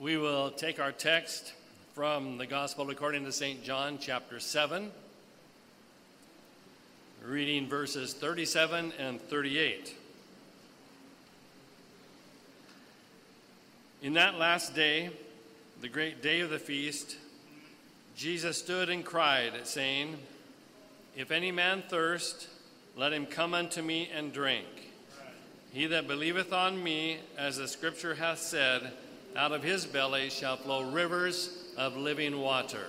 We will take our text from the Gospel according to St. John, chapter 7, reading verses 37 and 38. In that last day, the great day of the feast, Jesus stood and cried, saying, If any man thirst, let him come unto me and drink. He that believeth on me, as the scripture hath said, out of his belly shall flow rivers of living water.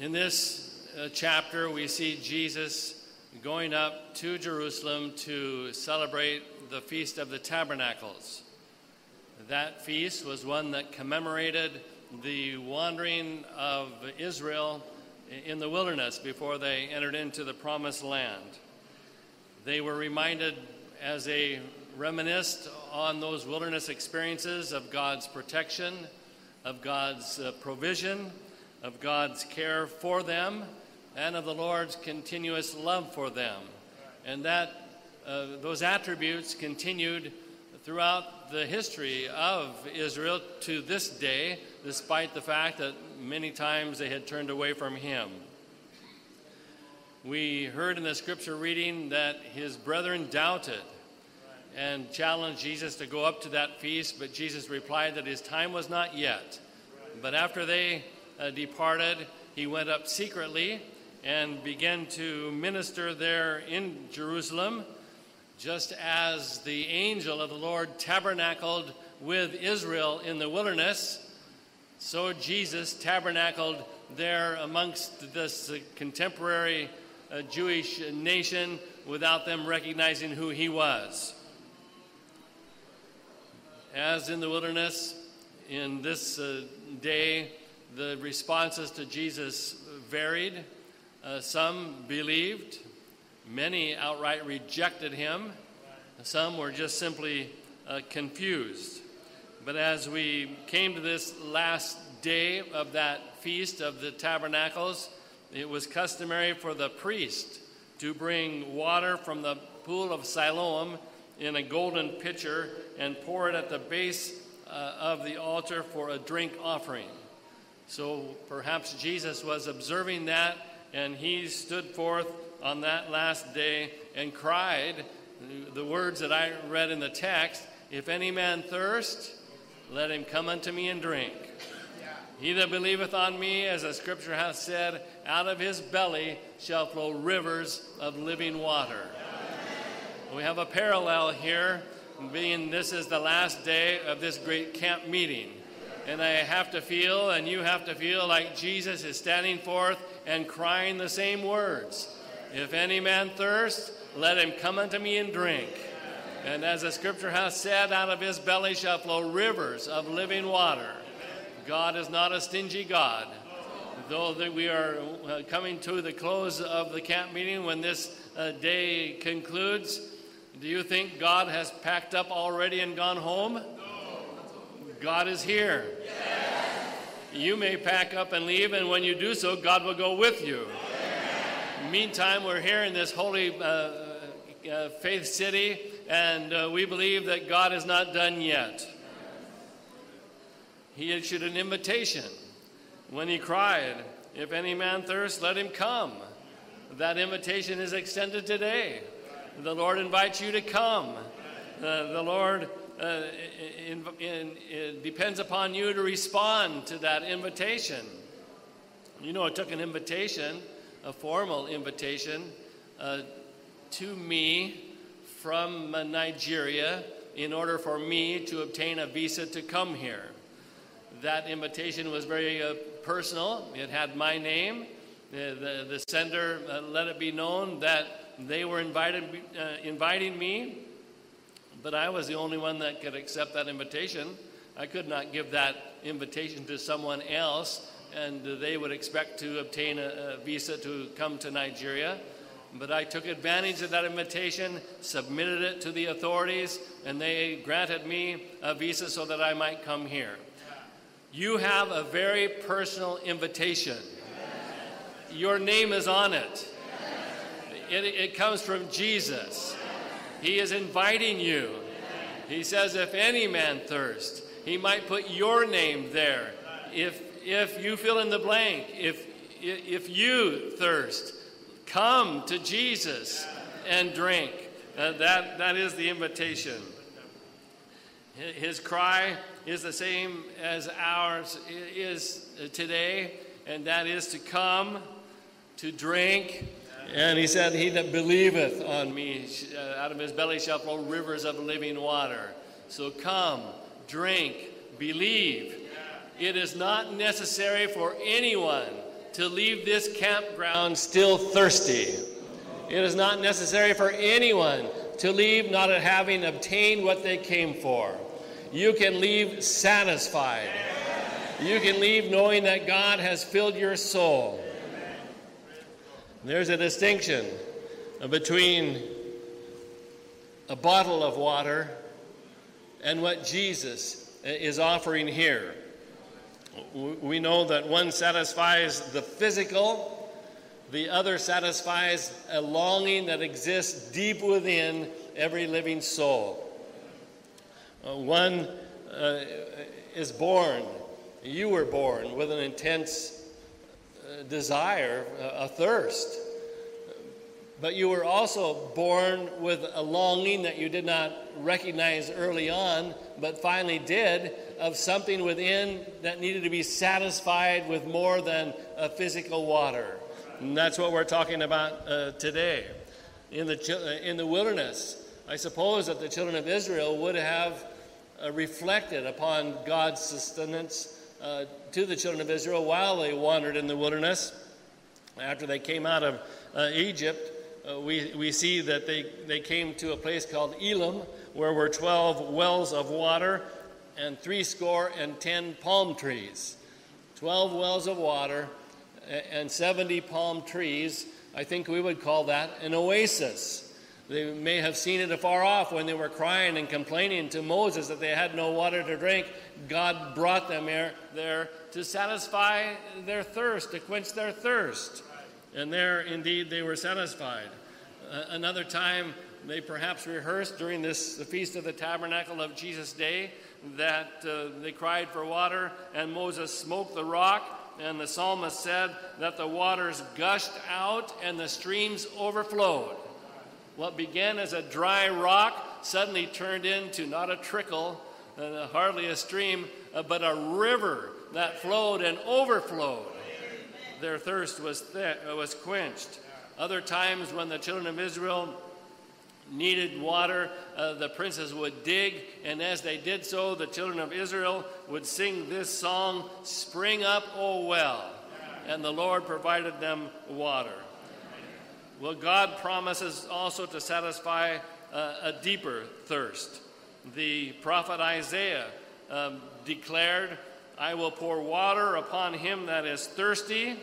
In this uh, chapter, we see Jesus going up to Jerusalem to celebrate the Feast of the Tabernacles. That feast was one that commemorated the wandering of Israel in the wilderness before they entered into the promised land. They were reminded as they reminisced on those wilderness experiences of God's protection, of God's uh, provision, of God's care for them, and of the Lord's continuous love for them. And that uh, those attributes continued throughout the history of Israel to this day, despite the fact that many times they had turned away from Him. We heard in the scripture reading that his brethren doubted and challenged Jesus to go up to that feast, but Jesus replied that his time was not yet. But after they uh, departed, he went up secretly and began to minister there in Jerusalem, just as the angel of the Lord tabernacled with Israel in the wilderness. So Jesus tabernacled there amongst this contemporary uh, Jewish nation without them recognizing who he was. As in the wilderness, in this uh, day, the responses to Jesus varied. Uh, some believed, many outright rejected him, some were just simply uh, confused. But as we came to this last day of that feast of the tabernacles, it was customary for the priest to bring water from the pool of Siloam in a golden pitcher and pour it at the base uh, of the altar for a drink offering. So perhaps Jesus was observing that, and he stood forth on that last day and cried the words that I read in the text If any man thirst, let him come unto me and drink. He that believeth on me, as the scripture hath said, out of his belly shall flow rivers of living water. We have a parallel here, being this is the last day of this great camp meeting. And I have to feel, and you have to feel, like Jesus is standing forth and crying the same words If any man thirst, let him come unto me and drink. And as the scripture hath said, out of his belly shall flow rivers of living water. God is not a stingy God. Though that we are uh, coming to the close of the camp meeting when this uh, day concludes, do you think God has packed up already and gone home? No. God is here. Yes. You may pack up and leave, and when you do so, God will go with you. Meantime, we're here in this holy uh, uh, faith city, and uh, we believe that God is not done yet. He issued an invitation when he cried, If any man thirst, let him come. That invitation is extended today. The Lord invites you to come. Uh, the Lord uh, in, in, in, depends upon you to respond to that invitation. You know, it took an invitation, a formal invitation, uh, to me from Nigeria in order for me to obtain a visa to come here. That invitation was very uh, personal, it had my name. The, the, the sender uh, let it be known that they were invited, uh, inviting me, but I was the only one that could accept that invitation. I could not give that invitation to someone else, and they would expect to obtain a, a visa to come to Nigeria. But I took advantage of that invitation, submitted it to the authorities, and they granted me a visa so that I might come here. You have a very personal invitation. Your name is on it. It, it comes from Jesus. He is inviting you. He says, if any man thirst, he might put your name there. If, if you fill in the blank, if, if you thirst, come to Jesus and drink. Uh, that, that is the invitation. His cry is the same as ours is today, and that is to come, to drink. And he said, He that believeth on me, uh, out of his belly shall flow rivers of living water. So come, drink, believe. It is not necessary for anyone to leave this campground still thirsty. It is not necessary for anyone to leave not having obtained what they came for. You can leave satisfied. You can leave knowing that God has filled your soul. There's a distinction between a bottle of water and what Jesus is offering here. We know that one satisfies the physical, the other satisfies a longing that exists deep within every living soul. Uh, one uh, is born, you were born with an intense desire, a thirst. But you were also born with a longing that you did not recognize early on, but finally did, of something within that needed to be satisfied with more than a physical water. And that's what we're talking about uh, today. In the, in the wilderness, I suppose that the children of Israel would have uh, reflected upon God's sustenance uh, to the children of Israel while they wandered in the wilderness. After they came out of uh, Egypt, uh, we, we see that they, they came to a place called Elim, where were 12 wells of water and three score and 10 palm trees. 12 wells of water and 70 palm trees. I think we would call that an oasis. They may have seen it afar off when they were crying and complaining to Moses that they had no water to drink. God brought them there to satisfy their thirst, to quench their thirst. And there, indeed, they were satisfied. Uh, another time, they perhaps rehearsed during this the feast of the tabernacle of Jesus' day that uh, they cried for water, and Moses smote the rock. And the psalmist said that the waters gushed out and the streams overflowed. What began as a dry rock suddenly turned into not a trickle, uh, hardly a stream, uh, but a river that flowed and overflowed. Their thirst was, th- uh, was quenched. Other times, when the children of Israel needed water, uh, the princes would dig, and as they did so, the children of Israel would sing this song Spring up, O well. And the Lord provided them water. Well, God promises also to satisfy a deeper thirst. The prophet Isaiah um, declared, I will pour water upon him that is thirsty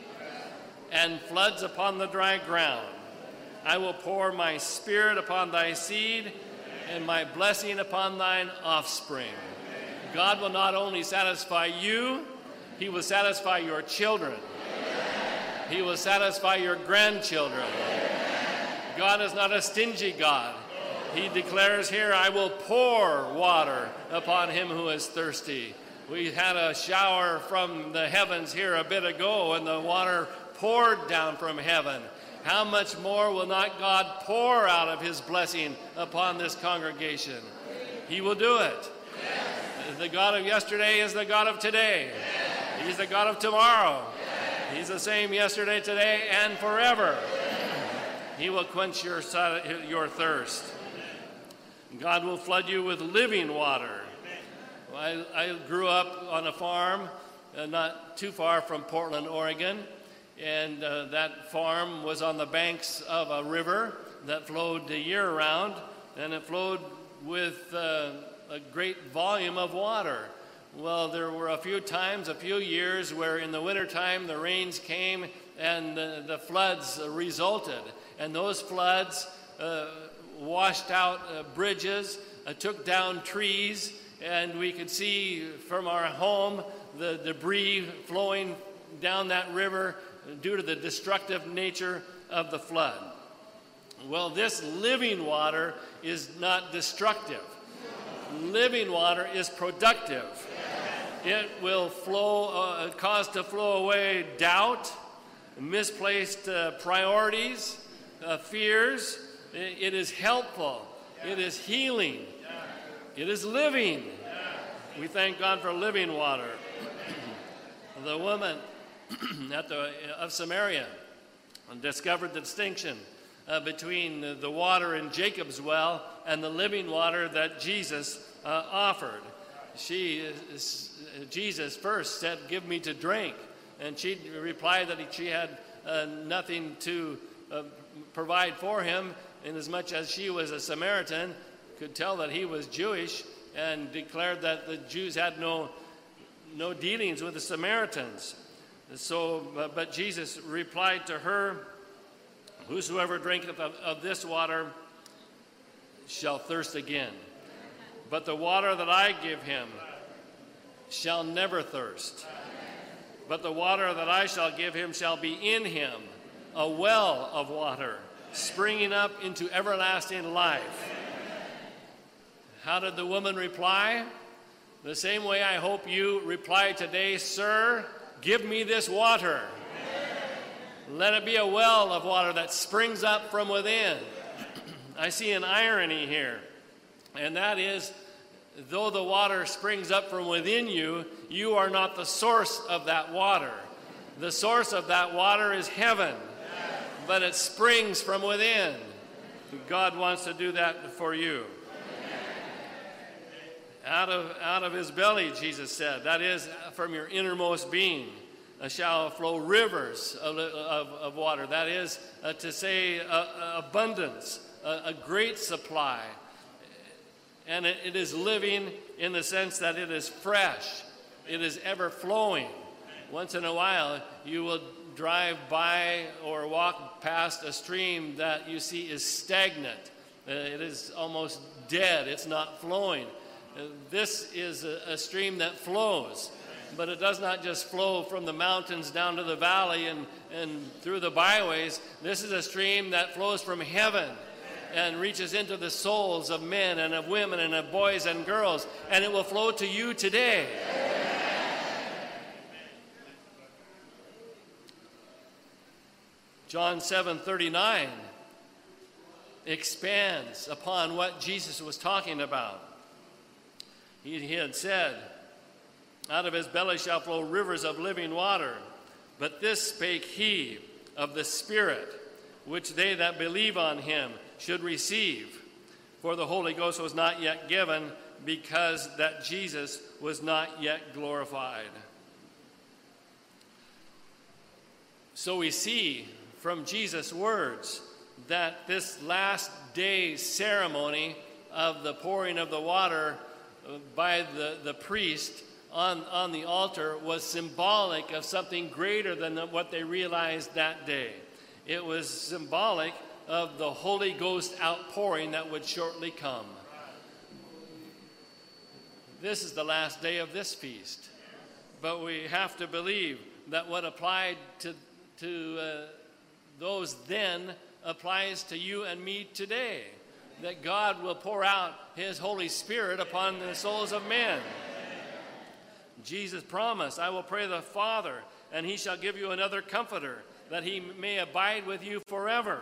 and floods upon the dry ground. I will pour my spirit upon thy seed and my blessing upon thine offspring. God will not only satisfy you, he will satisfy your children. He will satisfy your grandchildren. God is not a stingy God. He declares here, I will pour water upon him who is thirsty. We had a shower from the heavens here a bit ago, and the water poured down from heaven. How much more will not God pour out of his blessing upon this congregation? He will do it. The God of yesterday is the God of today. He's the God of tomorrow. He's the same yesterday, today, and forever. He will quench your, your thirst. God will flood you with living water. I, I grew up on a farm uh, not too far from Portland, Oregon, and uh, that farm was on the banks of a river that flowed year round, and it flowed with uh, a great volume of water. Well, there were a few times, a few years, where in the wintertime the rains came and the, the floods resulted. And those floods uh, washed out uh, bridges, uh, took down trees, and we could see from our home the debris flowing down that river due to the destructive nature of the flood. Well, this living water is not destructive. Living water is productive. It will flow, uh, cause to flow away doubt, misplaced uh, priorities, uh, fears. It is helpful. It is healing. It is living. We thank God for living water. the woman at the, of Samaria discovered the distinction uh, between the, water in Jacob's well and the living water that Jesus uh, offered. She, uh, Jesus first said, Give me to drink. And she replied that she had uh, nothing to uh, provide for him, inasmuch as she was a Samaritan, could tell that he was Jewish, and declared that the Jews had no, no dealings with the Samaritans. So, but, but Jesus replied to her, Whosoever drinketh of, of this water shall thirst again. But the water that I give him shall never thirst. But the water that I shall give him shall be in him a well of water, springing up into everlasting life. How did the woman reply? The same way I hope you reply today, Sir, give me this water. Let it be a well of water that springs up from within. I see an irony here, and that is though the water springs up from within you, you are not the source of that water. The source of that water is heaven, but it springs from within. God wants to do that for you. Out of, out of his belly, Jesus said, that is, from your innermost being uh, shall flow rivers of, of, of water. That is uh, to say, uh, uh abundance, a great supply. And it, it is living in the sense that it is fresh, it is ever flowing. Once in a while, you will drive by or walk past a stream that you see is stagnant. Uh, it is almost dead, it's not flowing. Uh, this is a, stream that flows but it does not just flow from the mountains down to the valley and, and through the byways. This is a stream that flows from heaven and reaches into the souls of men and of women and of boys and girls, and it will flow to you today. John 7:39 expands upon what Jesus was talking about. He, he had said, out of his belly shall flow rivers of living water. But this spake he of the Spirit, which they that believe on him should receive. For the Holy Ghost was not yet given, because that Jesus was not yet glorified. So we see from Jesus' words that this last day ceremony of the pouring of the water by the, the priest on, on the altar was symbolic of something greater than what they realized that day. It was symbolic of the Holy Ghost outpouring that would shortly come. This is the last day of this feast. But we have to believe that what applied to, to uh, those then applies to you and me today. That God will pour out His Holy Spirit upon the souls of men. Jesus promised, I will pray the Father, and he shall give you another comforter, that he may abide with you forever.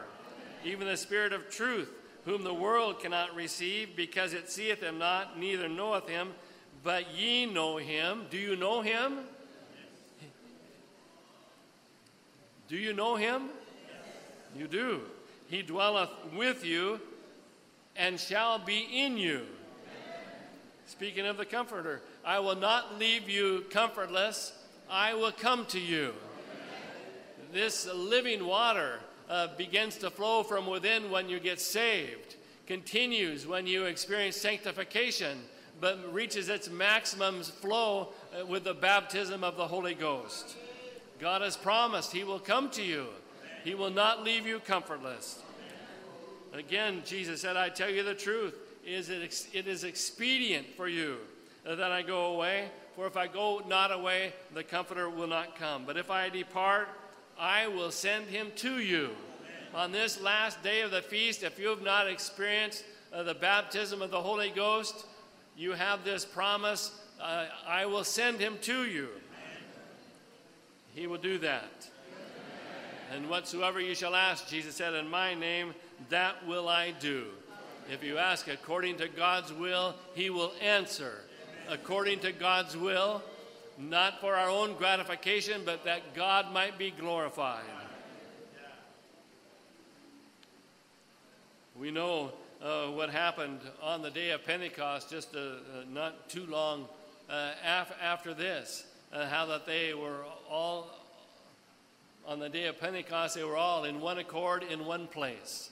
Even the Spirit of truth, whom the world cannot receive, because it seeth him not, neither knoweth him, but ye know him. Do you know him? Do you know him? You do. He dwelleth with you and shall be in you. Speaking of the Comforter, I will not leave you comfortless, I will come to you. This living water uh, begins to flow from within when you get saved, continues when you experience sanctification, but reaches its maximum flow uh, with the baptism of the Holy Ghost. God has promised He will come to you, He will not leave you comfortless. Again, Jesus said, I tell you the truth is it, is expedient for you that I go away. For if I go not away, the Comforter will not come. But if I depart, I will send him to you. On this last day of the feast, if you have not experienced uh, the baptism of the Holy Ghost, You have this promise. Uh, I will send him to you. He will do that. And whatsoever you shall ask, Jesus said, in my name, that will I do. If you ask according to God's will, he will answer according to God's will, not for our own gratification, but that God might be glorified. We know uh, what happened on the day of Pentecost, just uh, uh, not too long uh, af- after this, uh, how that they were all, on the day of Pentecost, they were all in one accord in one place.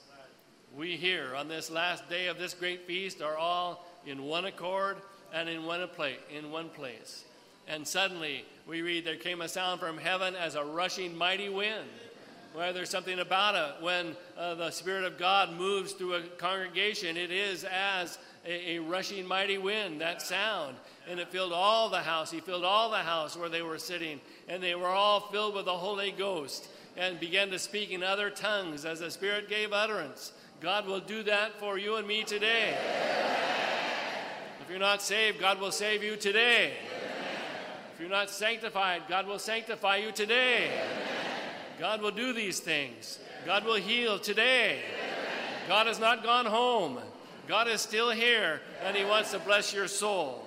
We here on this last day of this great feast are all in one accord and in one, pla- in one place. And suddenly we read, There came a sound from heaven as a rushing mighty wind. Well, there's something about it. When uh, the Spirit of God moves through a congregation, it is as a, a, rushing mighty wind, that sound. And it filled all the house. He filled all the house where they were sitting. And they were all filled with the Holy Ghost and began to speak in other tongues as the Spirit gave utterance. God will do that for you and me today. If you're not saved, God will save you today. If you're not sanctified, God will sanctify you today. God will do these things. God will heal today. God has not gone home. God is still here, and He wants to bless your soul.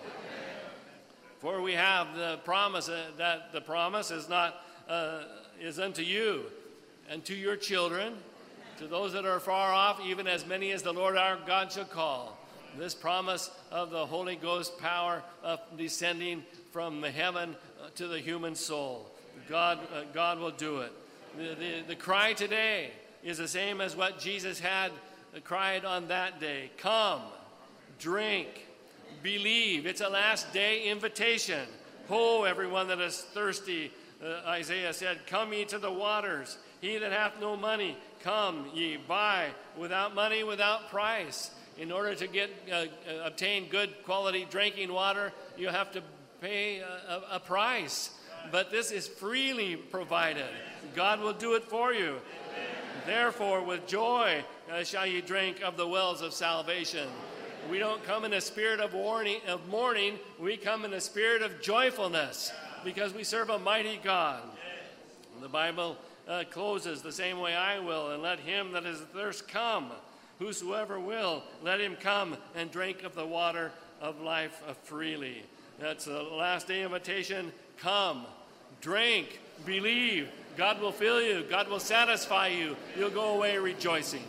For we have the promise uh, that the promise is not uh, is unto you and to your children, to those that are far off, even as many as the Lord our God shall call. This promise of the Holy Ghost power of descending from the heaven uh, to the human soul. God, uh, God will do it. The, the, the cry today is the same as what Jesus had cried on that day Come, drink, believe. It's a last day invitation. Ho, everyone that is thirsty, uh, Isaiah said, Come ye to the waters. He that hath no money, come ye, buy without money, without price. In order to get uh, uh obtain good quality drinking water, you have to pay a, a price. But this is freely provided. God will do it for you. Therefore, with joy uh, shall ye drink of the wells of salvation. We don't come in a spirit of, warning, of mourning, we come in a spirit of joyfulness because we serve a mighty God. The Bible uh, closes the same way I will, and let him that is thirst come. Whosoever will, let him come and drink of the water of life freely. That's the last day invitation. Come, drink, believe. God will fill you, God will satisfy you. You'll go away rejoicing.